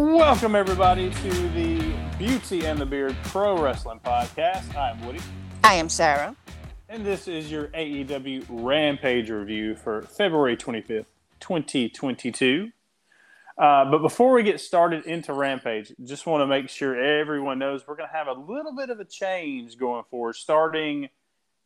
Welcome, everybody, to the Beauty and the Beard Pro Wrestling Podcast. I'm Woody, I am Sarah. and this is your AEW Rampage review for February 25th, 2022. Uh, but before we get started into Rampage, just want to make sure everyone knows we're going to have a little bit of a change going forward, starting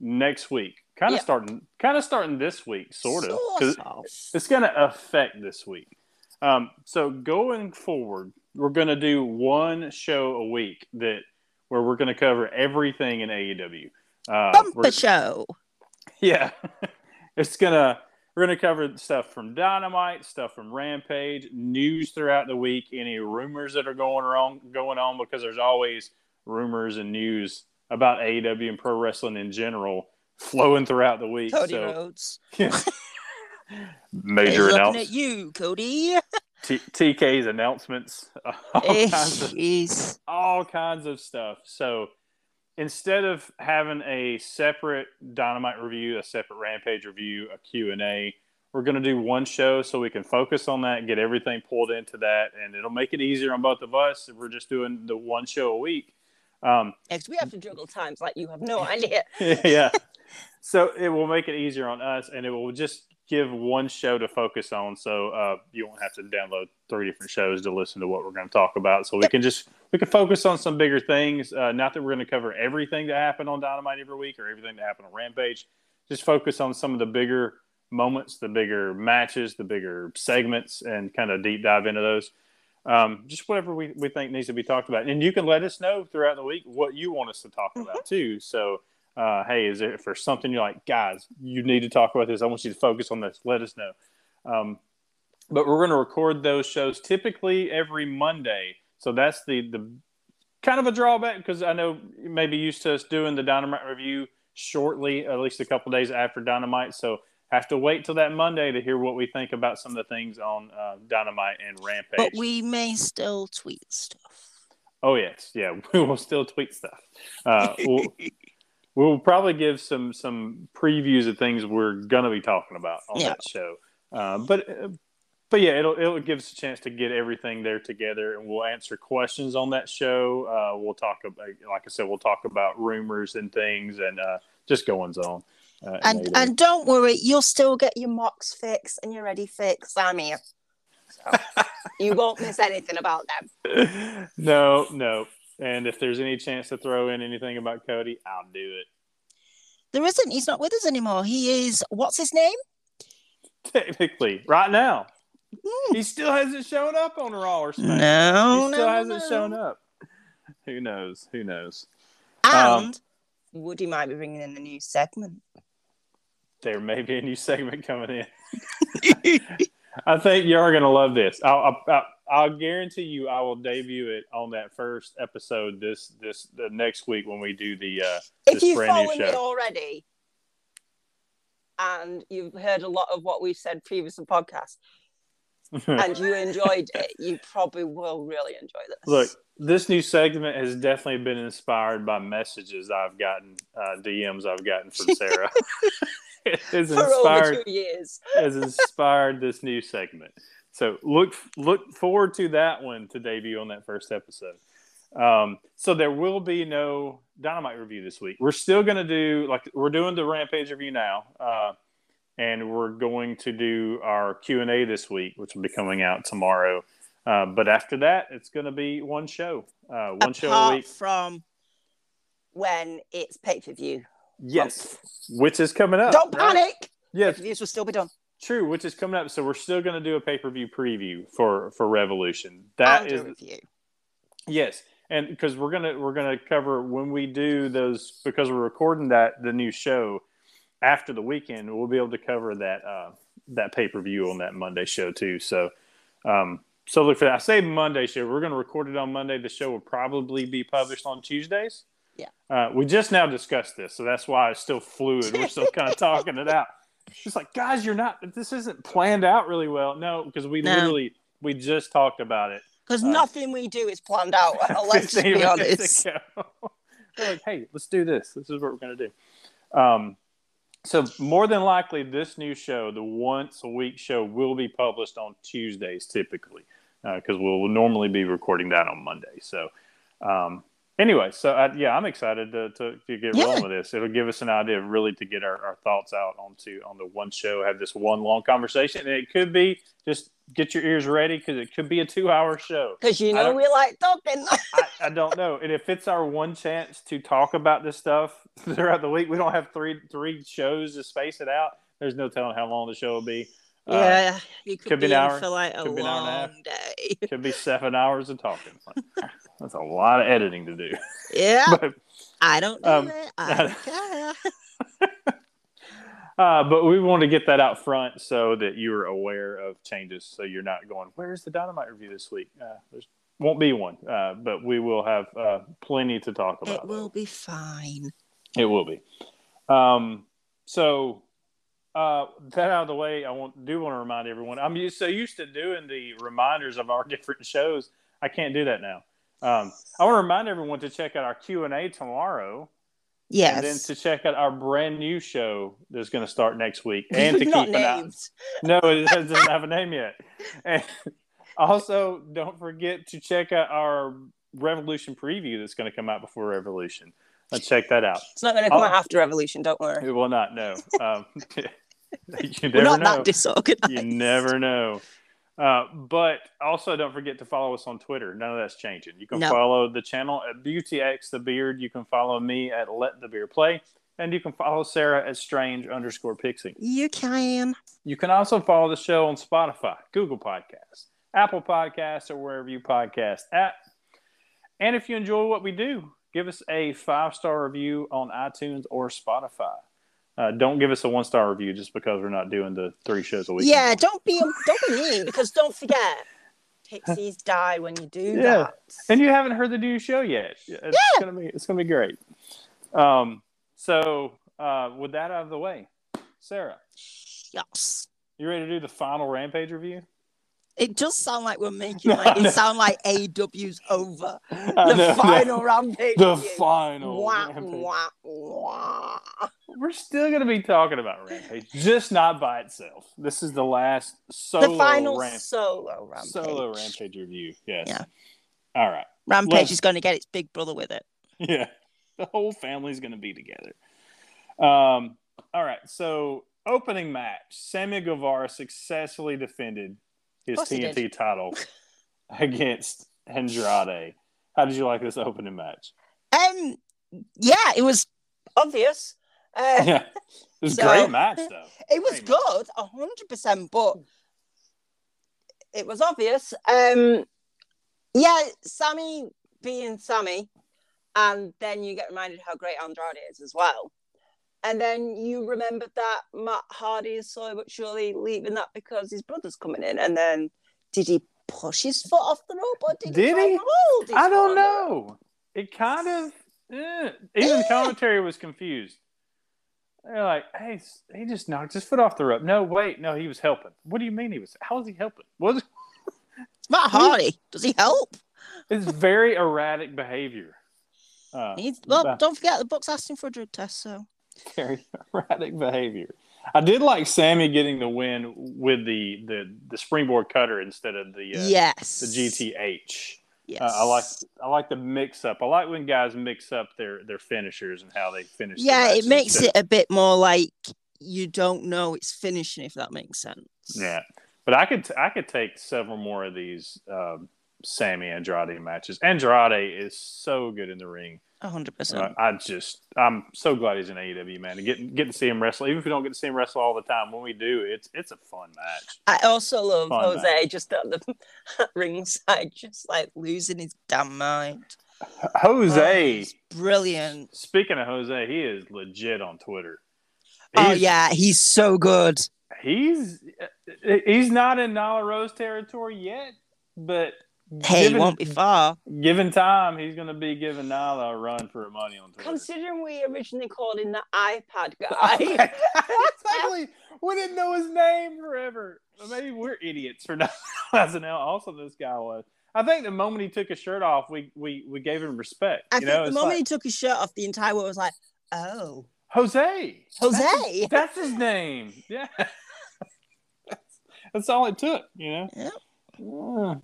next week. Kind of Yeah. starting, kind of starting this week, sort of. 'cause Sort of. it's going to affect this week. Um, so going forward, we're going to do one show a week that where we're going to cover everything in AEW. Uh, Bumper we're- show. yeah, it's gonna we're gonna cover stuff from Dynamite, stuff from Rampage, news throughout the week, any rumors that are going wrong going on because there's always rumors and news about AEW and pro wrestling in general flowing throughout the week. Cody so Rhodes. major He's looking announce at you, Cody. T- TK's announcements, all Eh, kinds of all kinds of stuff. So instead of having a separate Dynamite review, a separate Rampage review, a Q&A, we're going to do one show so we can focus on that, get everything pulled into that, and it'll make it easier on both of us if we're just doing the one show a week. Um, Next, we have to juggle times like you have no idea. yeah. So it will make it easier on us, and it will just give one show to focus on, so uh, you won't have to download three different shows to listen to what we're going to talk about. So we can just we can focus on some bigger things. Uh, not that we're going to cover everything that happened on Dynamite every week or everything that happened on Rampage. Just focus on some of the bigger moments, the bigger matches, the bigger segments, and kind of deep dive into those. Um, just whatever we, we think needs to be talked about. And you can let us know throughout the week what you want us to talk about too. So, uh, hey, is there, for something you're like, guys, you need to talk about this, I want you to focus on this, let us know. Um, but we're going to record those shows typically every Monday. So that's the, the kind of a drawback because I know you may be used to us doing the Dynamite review shortly, at least a couple days after Dynamite. So have to wait till that Monday to hear what we think about some of the things on uh, Dynamite and Rampage. But we may still tweet stuff. Oh yes, yeah, we will still tweet stuff. Uh, we'll, we'll probably give some some previews of things we're gonna be talking about on Yeah. that show. Uh, but uh, but yeah, it'll it'll give us a chance to get everything there together, and we'll answer questions on that show. Uh, we'll talk about, like I said, we'll talk about rumors and things, and uh, just goings on. Uh, And and don't worry, you'll still get your mocks fix and your ready fix. I'm here. So you won't miss anything about them. no, no. And if there's any chance to throw in anything about Cody, I'll do it. There isn't. He's not with us anymore. He is. What's his name? Technically, right now, Hmm. he still hasn't shown up on Raw or SmackDown. No, he still no, hasn't no. shown up. Who knows? Who knows? And Um, Woody might be bringing in a new segment. There may be a new segment coming in. I think you are going to love this. I'll, I'll, I'll guarantee you, I will debut it on that first episode this this the next week when we do the uh, if you brand new follow me already and you've heard a lot of what we've said previous in podcasts and you enjoyed it, you probably will really enjoy this. Look, this new segment has definitely been inspired by messages I've gotten, uh, DMs I've gotten from Sarah. it has for over two years. has inspired this new segment. So look look forward to that one to debut on that first episode. Um, so there will be no Dynamite review this week. We're still going to do like we're doing the Rampage review now, uh, and we're going to do our Q and A this week, which will be coming out tomorrow. Uh, but after that, it's going to be one show, uh, one show a week. from when it's pay per view. Yes, which is coming up. Don't right? panic. Yes, Pay-per-views will still be done. True, which is coming up. So we're still going to do a pay per view preview for for Revolution. That is yes, and because we're gonna we're gonna cover when we do those because we're recording that the new show after the weekend. We'll be able to cover that uh, that pay per view on that Monday show too. So um, so look for that. I say Monday show. We're going to record it on Monday. The show will probably be published on Tuesdays. Yeah. Uh, we just now discussed this, so that's why it's still fluid. We're still kind of talking it out. She's like, guys, you're not. This isn't planned out really well. No, because we No. literally we just talked about it. Because Uh, nothing we do is planned out. Let's 15 be honest. They're like, hey, let's do this. This is what we're going to do. Um, so, more than likely, this new show, the once a week show, will be published on Tuesdays typically, because we'll normally be recording that on Monday. So, um, anyway, so I, yeah, I'm excited to, to, to get Yeah. rolling with this. It'll give us an idea really to get our, our thoughts out onto on the one show, have this one long conversation. And it could be just get your ears ready because it could be a two hour show. Because you know we like talking. I, I don't know. And if it's our one chance to talk about this stuff throughout the week, we don't have three three shows to space it out. There's no telling how long the show will be. Uh, yeah, you could, could be be, an hour, for like a could be an hour and long day. could be seven hours of talking. That's a lot of editing to do. Yeah, But I don't do Um, it. I don't care. uh, but we want to get that out front so that you are aware of changes, so you're not going, "Where's the dynamite review this week?" Uh, there's won't be one, uh, but we will have uh, plenty to talk about. It will be fine. It will be. Um, so uh, that out of the way, I want do want to remind everyone. I'm used, so used to doing the reminders of our different shows. I can't do that now. Um, I want to remind everyone to check out our Q and A tomorrow, Yes. and then to check out our brand new show that's going to start next week, and to Not keep an eye. names. No, it doesn't have a name yet. And also, don't forget to check out our Revolution preview that's going to come out before Revolution. Let's check that out. It's not going to come Oh. out after Revolution. Don't worry. It will not know. Um, you We're not know. that disorganized. you never know. Uh, but also, don't forget to follow us on Twitter. None of that's changing. You can No. follow the channel at BeautyX the Beard. You can follow me at Let the Beard Play, and you can follow Sarah at Strange underscore Pixie. You can. You can also follow the show on Spotify, Google Podcasts, Apple Podcasts, or wherever you podcast at. And if you enjoy what we do, give us a five star review on iTunes or Spotify. Uh, don't give us a one star review just because we're not doing the three shows a week. Yeah, don't be don't be mean because don't forget, pixies die when you do Yeah. that. and you haven't heard the new show yet. It's gonna be it's gonna be great. Um, so uh, with that out of the way, Sarah, Yes. you ready to do the final Rampage review? It does sound like we're making like No. it sound like AW's over. The know, final rampage. the final Wah, Rampage. wah, wah. We're still going to be talking about Rampage, just not by itself. This is the last solo The final ramp- solo rampage. solo Rampage review. Yes. Yeah. All right. Rampage Let's- is going to get its big brother with it. Yeah. The whole family's going to be together. Um. All right. So opening match, Sammy Guevara successfully defended his Of course he TNT title against Andrade. How did you like this opening match? Um, yeah, it was obvious. Uh, Yeah. It was So- great match, though. It was Great good, a hundred percent, but it was obvious. Um, yeah, Sammy being Sammy, and then you get reminded how great Andrade is as well. And then you remembered that Matt Hardy is slowly but surely leaving that because his brother's coming in. And then did he push his foot off the rope or did, Did he? his I don't on know. It kind of eh. even the commentary was confused. They're like, "Hey, he just knocked his foot off the rope." No, wait, no, he was helping. What do you mean he was? How was he helping? Was It's Matt Hardy. Does he help? it's very erratic behavior. Uh, well, Bah. don't forget the book's asking for a drug test, so very erratic behavior. I did like Sammy getting the win with the the, the springboard cutter instead of the uh, yes, the GTH. Yes, Uh, I like I like the mix up. I like when guys mix up their their finishers and how they finish. Yeah, it makes it a bit more like you don't know it's finishing, if that makes sense. Yeah, but I could I could take several more of these um, Sammy Andrade matches. Andrade is so good in the ring. A hundred Uh, percent. I just I'm so glad he's in AEW man. And get get to see him wrestle. Even if we don't get to see him wrestle all the time, when we do, it's it's a fun match. I also love Fun Jose just at the ringside, just like losing his damn mind. Oh, Jose. he's brilliant. Speaking of Jose, he is legit on Twitter. Oh yeah, he's so good. he's he's not in Nyla Rose territory yet, but Hey, given, it won't be far. given time, he's going to be giving Nyla a run for her money on Twitter. Considering we originally called him the iPad guy. exactly. We didn't know his name forever. Maybe we're idiots for not realizing how awesome this guy was. I think the moment he took his shirt off, we we, we gave him respect. I you think know, the moment like, he took his shirt off, the entire world was like, "Oh, Jose. Jose." his, that's his name. Yeah. that's all it took, you know? Yeah. Yeah.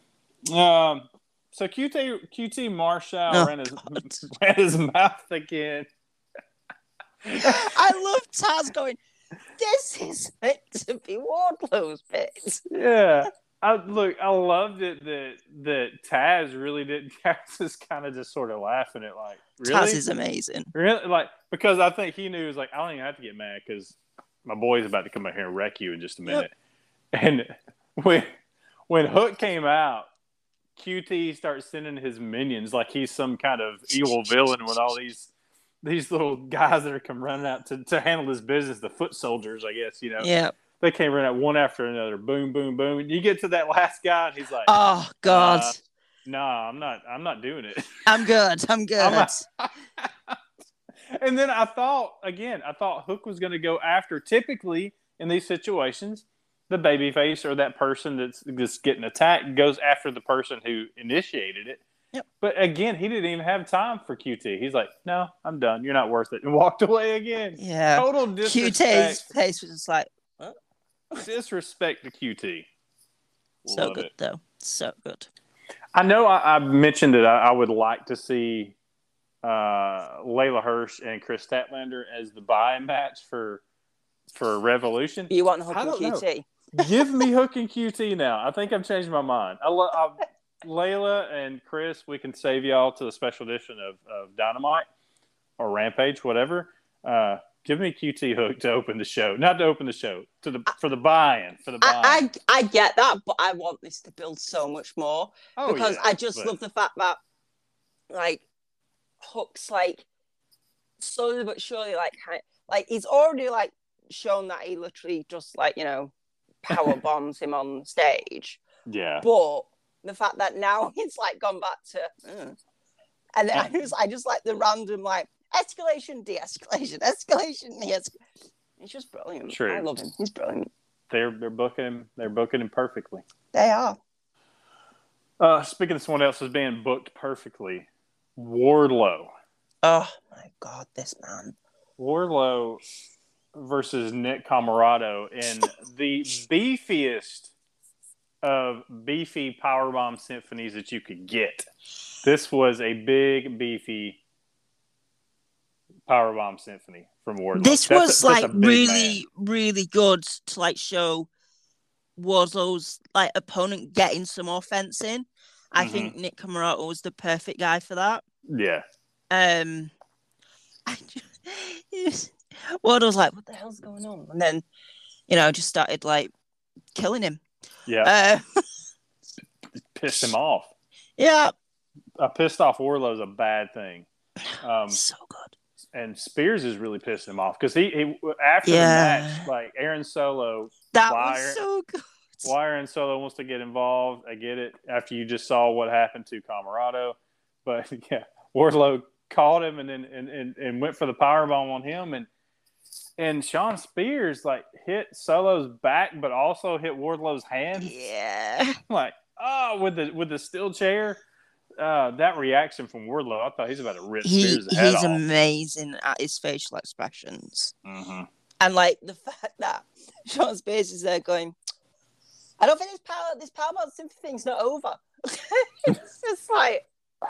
Um, so QT QT Marshall Oh, ran his God. ran his mouth again. I love Taz going. This is meant to be Wardlow's bit. Yeah. I look, I loved it that that Taz really didn't Taz is kind of just sort of laughing at like really Taz is amazing. really like because I think he knew he was like I don't even have to get mad because my boy's about to come out here and wreck you in just a minute. And when when Hook came out, QT starts sending his minions like he's some kind of evil villain with all these these little guys that are come running out to, to handle his business, the foot soldiers, I guess, you know. Yeah. They came running out one after another, boom, boom, boom. And You get to that last guy and he's like, Oh God, Uh, Nah, I'm not I'm not doing it. I'm good. I'm good. I'm and then I thought again, I thought Hook was going to go after. Typically, in these situations, the babyface or that person that's just getting attacked goes after the person who initiated it. Yep. But again, he didn't even have time for QT. He's like, "No, I'm done. You're not worth it," and walked away again. yeah. Total disrespect. QT's disrespect. face was just like disrespect to QT. so Love good it. though. So good. I know I, I mentioned that I, I would like to see uh, Leyla Hirsch and Kris Statlander as the buy match for for Revolution. You want Hook I and don't know. Give me Hook and QT now. I think I've changed my mind. I love Leyla and Kris. We can save y'all to the special edition of, of Dynamite or Rampage, whatever. Uh, give me QT Hook to open the show, not to open the show, to the for the buy-in for the buy-in. I, I I get that, but I want this to build so much more oh, because yeah, I just but- love the fact that like Hook's like slowly but surely like like he's already like shown that he literally just like you know power bombs him on stage, yeah. but the fact that now he's like gone back to "Mm." and then I just I just like the random like escalation, de-escalation, escalation, de-escalation. It's just brilliant. True. I love him. He's brilliant. They're they're booking him. They're booking him perfectly. They are. Uh, speaking of someone else who's being booked perfectly, Wardlow. Oh my god, this man. Wardlow versus Nick Comoroto in the beefiest of beefy powerbomb symphonies that you could get. This was a big beefy powerbomb symphony from Wardlow. This That's was a like really, really good to like show Wardlow's like opponent getting some offense in. I Mhm. think Nick Comoroto was the perfect guy for that. Yeah. Um, I just, Wardlow's like, "What the hell's going on?" And then, you know, just started like killing him. Yeah. Uh, Pissed him off. yeah, A pissed off Wardlow is a bad thing. Um, so good. and Spears is really pissing him off because he, he after Yeah. the match, like Aaron Solo, That Wire- was so good. why Aaron Solo wants to get involved. I get it after you just saw what happened to Comoroto, but yeah, Wardlow called him and then and, and, and went for the power bomb on him and and Shawn Spears like hit Solo's back, but also hit Wardlow's hand. Yeah. Like oh, with the with the steel chair. Uh, that reaction from Wardlow, I thought he's about to rip He Spears' head he's off. amazing at his facial expressions. hmm And like the fact that Shawn Spears is there going, I don't think this power this power symphony thing's not over. it's just like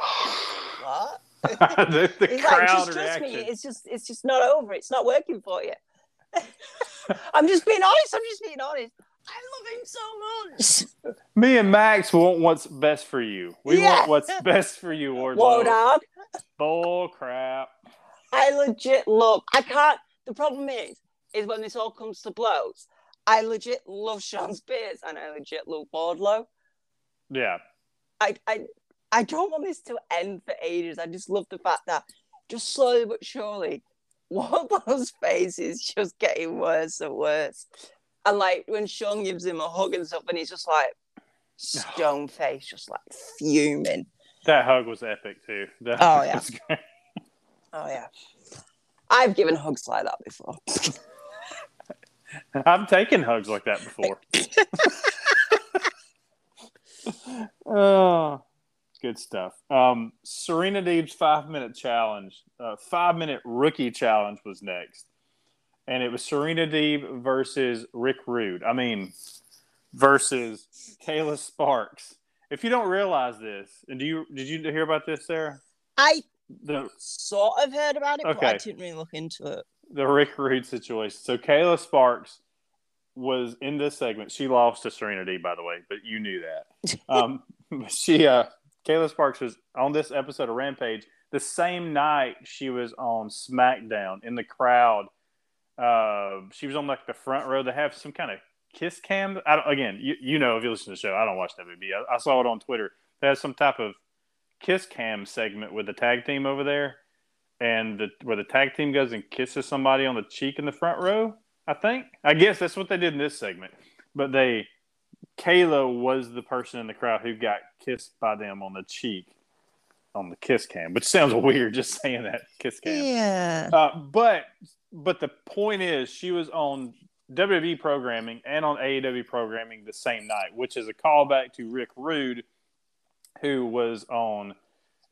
what? the the like, crowd just trust reaction. me, it's just it's just not over. It's not working for you. I'm just being honest. I'm just being honest. I love him so much. Me and Max want what's best for you. We Yeah. want what's best for you, Wardlow. Whoa, dog. Bull crap. I legit love. I can't. The problem is, is when this all comes to blows. I legit love Shawn Spears and I legit love Wardlow. Yeah. I, I, I don't want this to end for ages. I just love the fact that just slowly but surely, Wardlow's face is just getting worse and worse. And like when Shawn gives him a hug and stuff, and he's just like, stone face, just like fuming. That hug was epic too. That Oh, yeah. Oh yeah, I've given hugs like that before. I've taken hugs like that before. oh, good stuff. Um, Serena Deeb's five minute challenge, uh, five minute rookie challenge was next, and it was Serena Deeb versus Rick Rude. I mean, versus Kayla Sparks. If you don't realize this, and do you did you hear about this, Sarah? I The sort of heard about it, but I Okay. didn't really look into it. the Rick Rude situation. So Kayla Sparks was in this segment. She lost to Serena Deeb, by the way, but you knew that. Um, she, uh, Kayla Sparks was on this episode of Rampage the same night she was on SmackDown in the crowd. Uh, she was on like the front row. They have some kind of kiss cam. I don't, again, you, you know if you listen to the show, I don't watch WB. I, I saw it on Twitter. They had some type of kiss cam segment with the tag team over there and the, where the tag team goes and kisses somebody on the cheek in the front row. I think. I guess that's what they did in this segment. But they, Kayla was the person in the crowd who got kissed by them on the cheek on the kiss cam, which sounds weird just saying that kiss cam. Yeah. Uh, but but the point is, she was on WWE programming and on AEW programming the same night, which is a callback to Rick Rude, who was on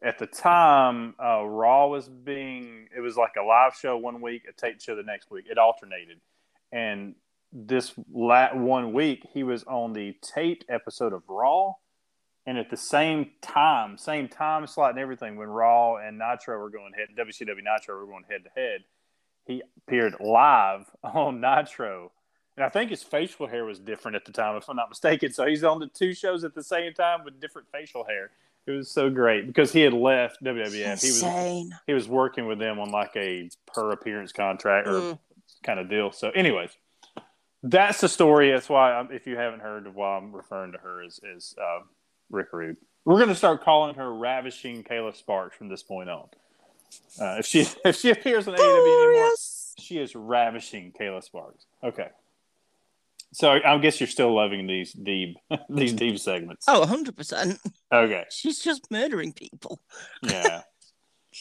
at the time. Uh, Raw was being it was like a live show one week, a taped show the next week. It alternated, and this la- one week he was on the taped episode of Raw. And at the same time, same time slot and everything, when Raw and Nitro were going head, WCW Nitro were going head to head, he appeared live on Nitro. And I think his facial hair was different at the time, if I'm not mistaken. So he's on the two shows at the same time with different facial hair. It was so great because he had left WWF. He was he was working with them on like a per appearance contract or Mm. kind of deal. So, anyways, that's the story. That's why, I'm, if you haven't heard of why I'm referring to her as is uh, Rick Rude. We're going to start calling her Ravishing Kayla Sparks from this point on. Uh, if she if she appears on AEW anymore, she is ravishing Kayla Sparks. Okay. So I guess you're still loving these deep these deep segments. Oh, 100%. Okay. She's just murdering people. Yeah.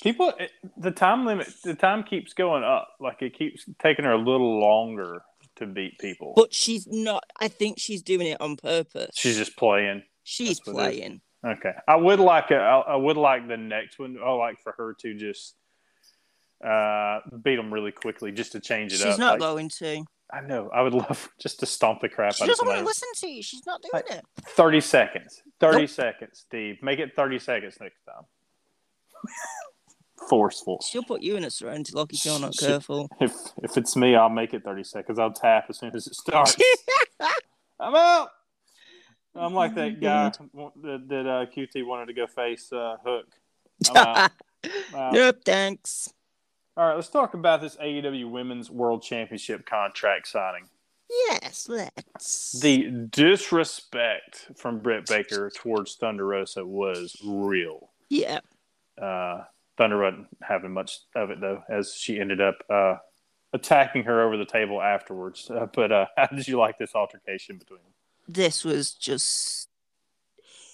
People, it- the time limit, the time keeps going up. Like it keeps taking her a little longer to beat people. But she's not, I think she's doing it on purpose. She's just playing. she's that's what it is. playing. Okay. I would like a, I, would like the next one. I like for her to just uh beat them really quickly just to change it She's up. not Like, going to. I know. I would love just to stomp the crap She out of doesn't want to listen to you. She's not doing it. 30 seconds. 30 Nope. seconds, Steve. Make it 30 seconds next time. Forceful. She'll put you in a serenity lock if you're not She- careful. If if it's me, I'll make it 30 seconds. I'll tap as soon as it starts. I'm out. I'm like that guy that, that uh, QT wanted to go face uh, Hook. Wow. nope, thanks. All right, let's talk about this AEW Women's World Championship contract signing. Yes, let's. The disrespect from Britt Baker towards Thunder Rosa was real. yeah. Uh, Thunder wasn't having much of it though, as she ended up uh, attacking her over the table afterwards. Uh, but uh, how did you like this altercation between them? This was just.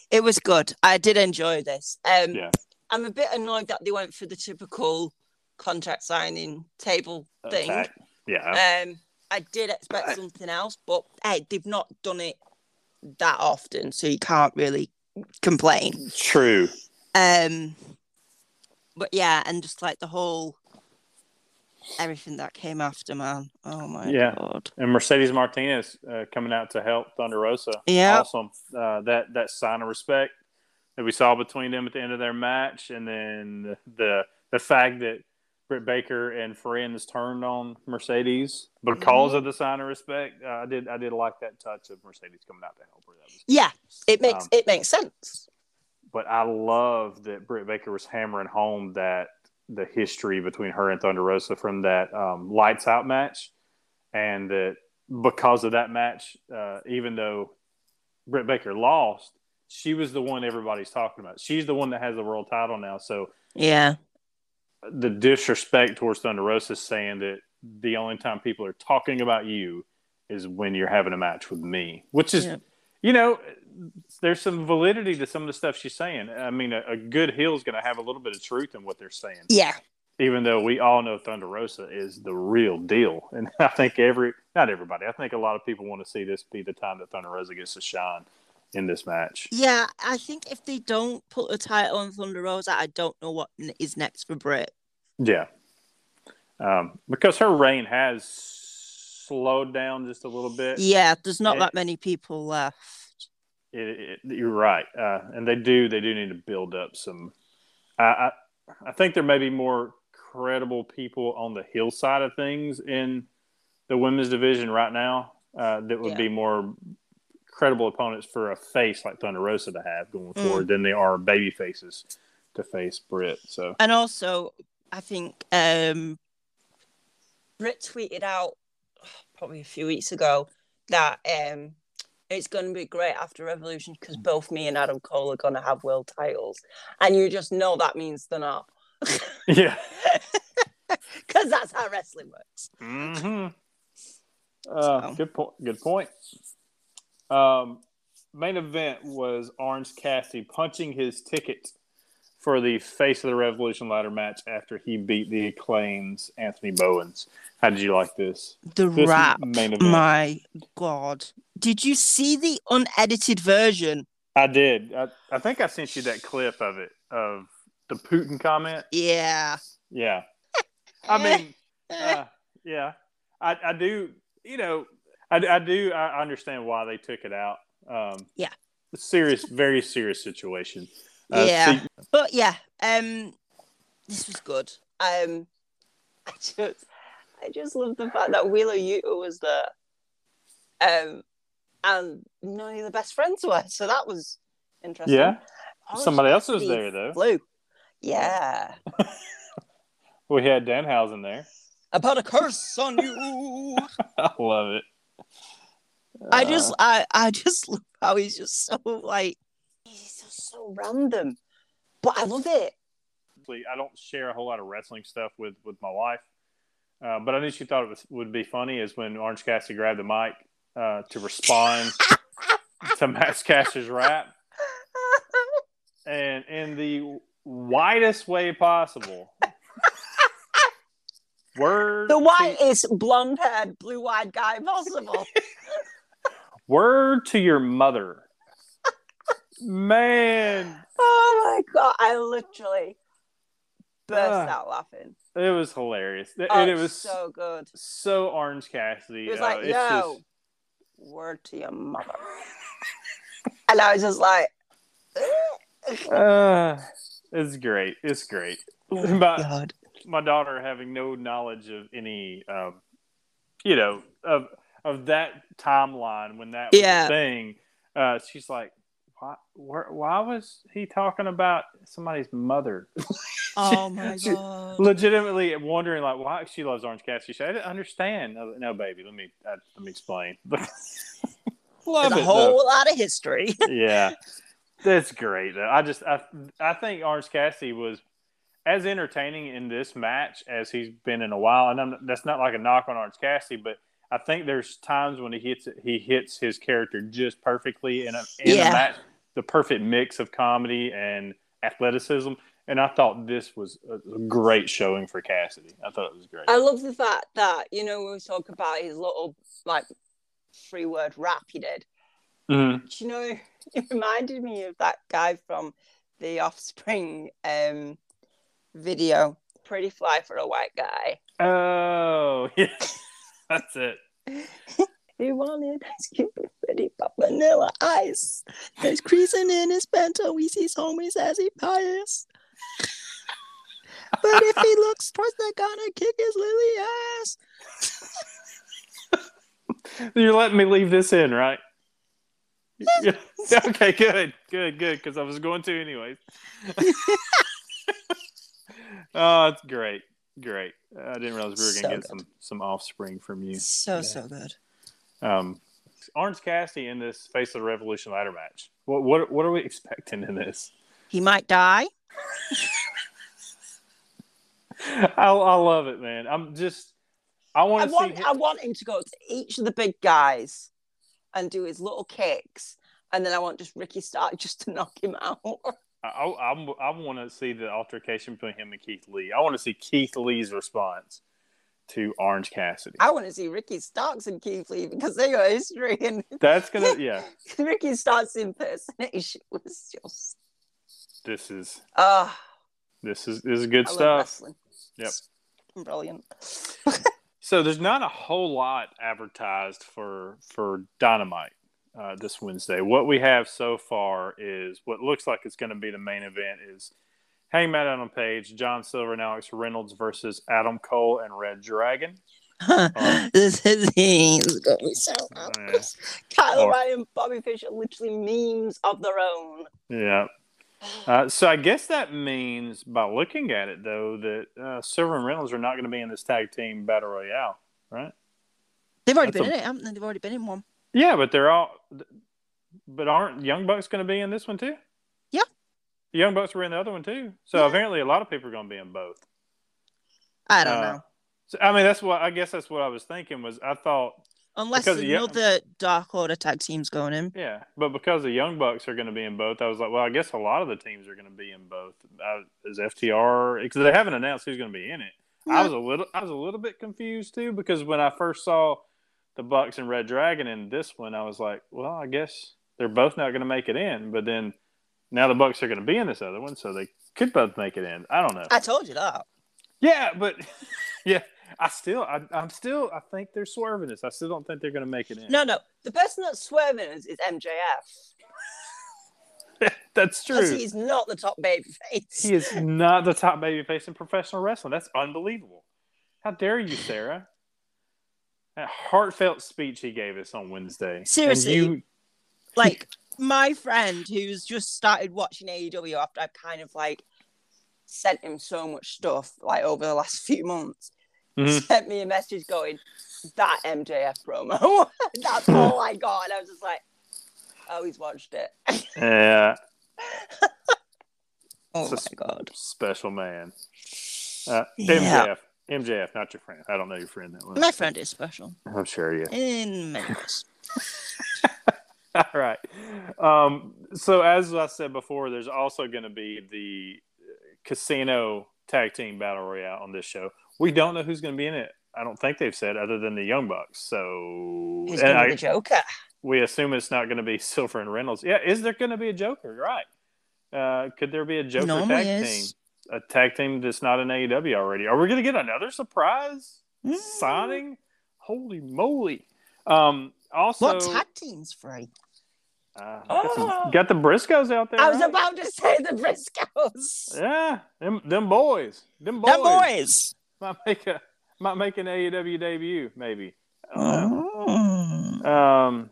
It was good. I did enjoy this. Um, Yeah. I'm a bit annoyed that they went for the typical contract signing table thing. Attack. Yeah. Um, I did expect something else, but hey, they've not done it that often, so you can't really complain. True. Um, but yeah, and just like the whole everything that came after, man. Oh my Yeah. god. And Mercedes Martinez uh, coming out to help Thunder Rosa. Yeah. Awesome. Uh, that that sign of respect that we saw between them at the end of their match, and then the the fact that Britt Baker and Friends turned on Mercedes because of the sign of respect. Uh, I did I did like that touch of Mercedes coming out to help her. That was Yeah, it makes Um, it makes sense. But I love that Britt Baker was hammering home that the history between her and Thunder Rosa from that um, lights out match, and that because of that match, uh, even though Britt Baker lost, she was the one everybody's talking about. She's the one that has the world title now. So Yeah. the disrespect towards Thunder Rosa saying that the only time people are talking about you is when you're having a match with me, which is Yeah. You know, there's some validity to some of the stuff she's saying. I mean, a, a good heel is going to have a little bit of truth in what they're saying. Yeah. Even though we all know Thunder Rosa is the real deal, and I think every not everybody, I think a lot of people want to see this be the time that Thunder Rosa gets to shine in this match. Yeah, I think if they don't put the title on Thunder Rosa, I don't know what is next for Britt. Yeah, um, because her reign has slowed down just a little bit. Yeah, there's not that many people left. It, it, you're right, uh, and they do they do need to build up some. I, I I think there may be more credible people on the hill side of things in the women's division right now uh, that would Yeah. be more credible opponents for a face like Thunder Rosa to have going Mm. forward than they are baby faces to face Britt. So And also, I think um, Britt tweeted out probably a few weeks ago that um, it's going to be great after Revolution because both me and Adam Cole are going to have world titles, and you just know that means they're not, yeah. because that's how wrestling works. hmm Uh, So. Good point. Good point. Um, main event was Orange Cassidy punching his ticket for the Face of the Revolution ladder match after he beat the Acclaims Anthony Bowens. How did you like this? The This rap, main event. my god! Did you see the unedited version? I did. I, I think I sent you that clip of it of the Putin comment. Yeah. Yeah. I mean, uh, yeah, I, I do. You know, I, I do. I understand why they took it out. Um, Yeah. serious, very serious situation. Uh, Yeah. see- But yeah, um, this was good. Um, I just, I just love the fact that Wheeler Yuta was there, um, and none of the best friends were. So that was interesting. yeah. Somebody else was there though. Flew. Yeah. We had Danhausen there. I put a curse on you. I love it. I Uh, just, I, I just love how he's just so like, so random, but I love it. I don't share a whole lot of wrestling stuff with with my wife, uh, but I knew she thought it was, would be funny is when Orange Cassidy grabbed the mic uh, to respond to Max Caster's rap, and in the widest way possible. Word the to, whitest blonde-haired, blue-eyed guy possible. word to your mother, man. Oh my god! I literally burst Ah. out laughing. It was hilarious, Oh, and it was so, good. so. Orange Cassidy. He was Uh, like, it's "Yo, just- word to your mother," and I was just like, Uh, it's great. It's great. oh But- "God." My daughter having no knowledge of any, um, you know, of of that timeline when that was Yeah. a thing. Uh, she's like, why? Where, why was he talking about somebody's mother? Oh my She- god! Legitimately wondering like why she loves Orange Cassidy. She said, "I didn't understand." No, no, baby, let me uh, let me explain. Love There's a whole though. lot of history. yeah, that's great. though. I just I I think Orange Cassidy was as entertaining in this match as he's been in a while, and I'm, that's not like a knock on Orange Cassidy, but I think there's times when he hits it, he hits his character just perfectly in a in Yeah. a match, the perfect mix of comedy and athleticism. And I thought this was a great showing for Cassidy. I thought it was great. I love the fact that you know when we talk about his little like free word rap he did. Mhm. Do you know, it reminded me of that guy from the Offspring um, video. Pretty fly for a white guy. Oh, yeah, that's it. He wanted ice cream pretty but vanilla ice. There's creasing in his bento. He sees homies as he pious. But if he looks twice, they're gonna kick his lily ass. You're letting me leave this in, right? Yeah. Okay, good, good, good. Because I was going to anyways. oh, it's great, great. I didn't realize we were So gonna get good. some some offspring from you. So Yeah. so good. Um, Orange Cassidy in this Face of the Revolution ladder match. What what what are we expecting in this? He might die. I, I love it, man. I'm just I want to see. him- I want him to go to each of the big guys and do his little kicks and then I want just Ricky Stark just to knock him out. I, I, I'm- I want to see the altercation between him and Keith Lee. I want to see Keith Lee's response to Orange Cassidy. I want to see Ricky Starks and Keith Lee because they got history, and That's gonna, yeah. Ricky Starks' impersonation was just This is ah. this is this is good I stuff. Yep. It's brilliant. So there's not a whole lot advertised for for Dynamite uh, this Wednesday. What we have so far is what looks like it's going to be the main event is Hangman Adam Page, John Silver, and Alex Reynolds versus Adam Cole and Red Dragon. this is gonna be so Yeah. Kyle Or- Ryan, Bobby Fish are literally memes of their own. Yeah. Uh, so I guess that means, by looking at it, though, that uh, Silver and Reynolds are not going to be in this tag team battle royale, right? They've already That's been a- in it, haven't they? They've already been in one. Yeah, but they're all. But aren't Young Bucks going to be in this one too? Yeah. The Young Bucks were in the other one too. So Yeah. apparently, a lot of people are going to be in both. I don't Uh, know. So I mean, that's what I guess that's what I was thinking. Was I thought, Unless yeah. another Dark Order tag team's going in. yeah, but because the Young Bucks are going to be in both, I was like, well, I guess a lot of the teams are going to be in both. Uh, is FTR because they haven't announced who's going to be in it. I was a little, I was a little bit confused too because when I first saw the Bucks and Red Dragon in this one, I was like, well, I guess they're both not going to make it in. But then now the Bucks are going to be in this other one, so they could both make it in. I don't know. I told you that. Yeah, but yeah, I still, I, I'm still, I think they're swerving this. I still don't think they're going to make it in. No, no. The person that's swerving us is MJF. That's true. he's not the top baby face. He is not the top baby face in professional wrestling. That's unbelievable. How dare you, Sarah? That heartfelt speech he gave us on Wednesday. Seriously. you, like my friend who's just started watching AEW after I've kind of like sent him so much stuff like over the last few months, Mhm. sent me a message going, "That MJF promo." That's all I got, and I was just like, "Oh, he's watched it." yeah, oh It's my god! special man. Uh, Yeah. MJF, MJF, not your friend. I don't know your friend that well. My friend is special I'm sure yeah. in many ways. All right. Um, so as I said before, there's also going to be the casino tag team battle royale on this show. We don't know who's going to be in it. I don't think they've said other than the Young Bucks. So He's and gonna be the Joker. we assume it's not going to be Silver and Reynolds. Yeah, is there going to be a Joker? You're right. Uh, could there be a Joker Normally tag is. team? A tag team that's not in AEW already. Are we going to get another surprise Mm. signing? Holy moly! Um, also, What tag team's free? uh, got, the, Oh. got the Briscoes out there. I was right? about to say the Briscoes. Yeah, them, them boys. Them boys. Them boys. Might make a might make an AEW debut, maybe. I. Oh. Um,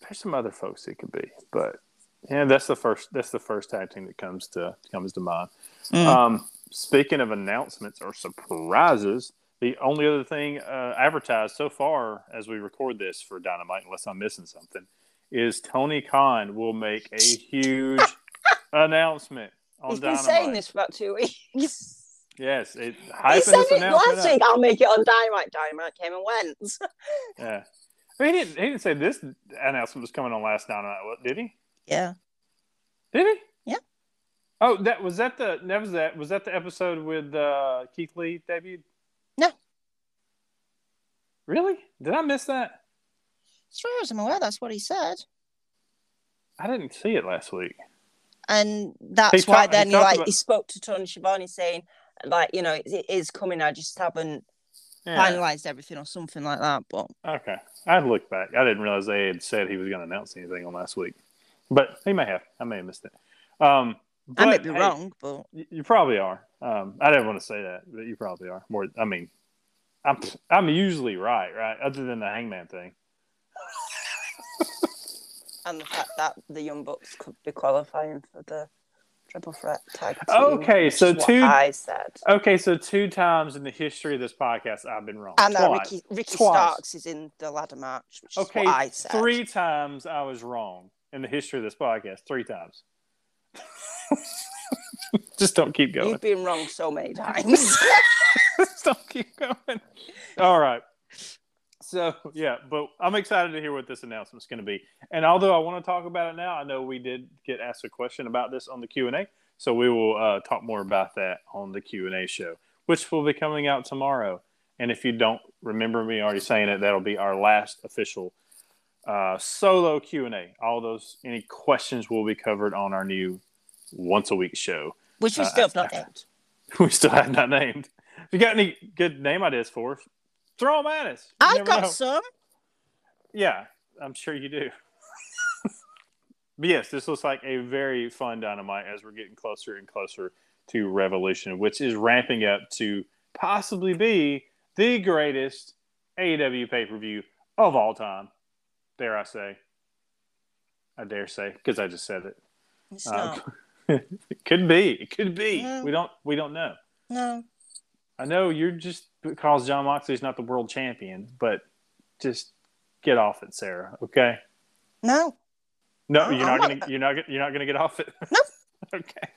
there's some other folks it could be, but yeah, that's the first. That's the first tag team that comes to comes to mind. Mm. Um, speaking of announcements or surprises, the only other thing uh, advertised so far as we record this for Dynamite, unless I'm missing something, is Tony Khan will make a huge announcement on Dynamite. He's been saying this for about two weeks. Yes, it He said it last week. I'll make it on Dynamite. Dynamite came and went. Yeah. But he didn't. He didn't say this announcement was coming on last Dynamite. Did he? Yeah. Did he? Yeah. Oh, that was that the that was that was that the episode with uh, Keith Lee debuted? Really? Did I miss that? As far as I'm aware, that's what he said. I didn't see it last week. And that's He why talk- then he like about- he spoke to Tony Schiavone saying like you know it, it is coming. I just haven't Yeah. finalized everything or something like that. But Okay. I'd look back. I didn't realize they had said he was going to announce anything on last week, but he may have. I may have missed it. Um, I may be hey, wrong. But You, you probably are. Um, I didn't want to say that, but you probably are. More, I mean, I'm I'm usually right, right? Other than the Hangman thing. and the fact that the Young Bucks could be qualifying for the triple threat tag team. Okay, so two- I said. Okay, so two times in the history of this podcast, I've been wrong. And that Twice. Ricky Ricky Twice. Starks is in the ladder match, which Okay, is what I said. three times I was wrong in the history of this podcast. Three times. Just don't keep going. You've been wrong so many times. Just don't keep going. All right. So yeah, but I'm excited to hear what this announcement's going to be. And although I want to talk about it now, I know we did get asked a question about this on the Q and A, so we will uh, talk more about that on the Q and A show, which will be coming out tomorrow. And if you don't remember me already saying it, that'll be our last official uh, solo Q and A. All those any questions will be covered on our new once a week show, which we Uh, still have not named. we still have not named. If you got any good name ideas for us, throw them at us. You I've got know. some. Yeah, I'm sure you do. but yes, this looks like a very fun dynamite as we're getting closer and closer to Revolution, which is ramping up to possibly be the greatest AEW pay per view of all time. Dare I say? I dare say because I just said it. It's Uh, not. it could be. It could be. We don't. We don't know. No. I know you're just because Jon Moxley's not the world champion, but just get off it, Sarah. Okay. No. No, you're not gonna. You're not. gonna- You're not gonna get off it. No. okay.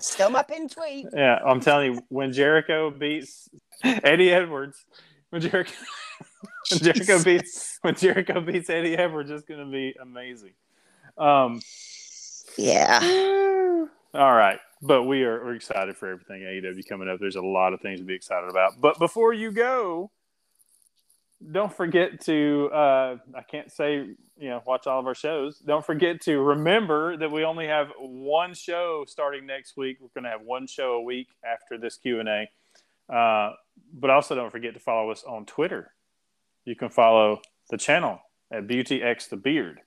Still my pin tweet. Yeah, I'm telling you, when Jericho beats Eddie Edwards, when Jericho, when Jericho beats when Jericho beats Eddie Edwards, it's gonna be amazing. Um. Yeah. All right, but we are we're excited for everything AEW coming up. There's a lot of things to be excited about. But before you go, don't forget to uh, I can't say you know watch all of our shows. Don't forget to remember that we only have one show starting next week. We're going to have one show a week after this Q and A. Uh, but also don't forget to follow us on Twitter. You can follow the channel at Beauty X the Beard.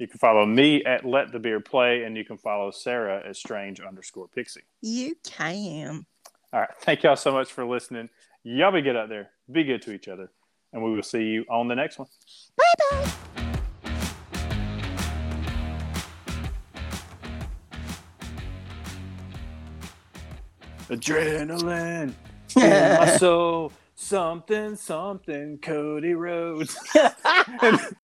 You can follow me at Let the Beard Play, and you can follow Sarah at Strange underscore Pixie. You can. All right. Thank y'all so much for listening. Y'all be good out there. Be good to each other. And we will see you on the next one. Bye bye. Adrenaline in my soul. Something, something, Cody Rhodes. and,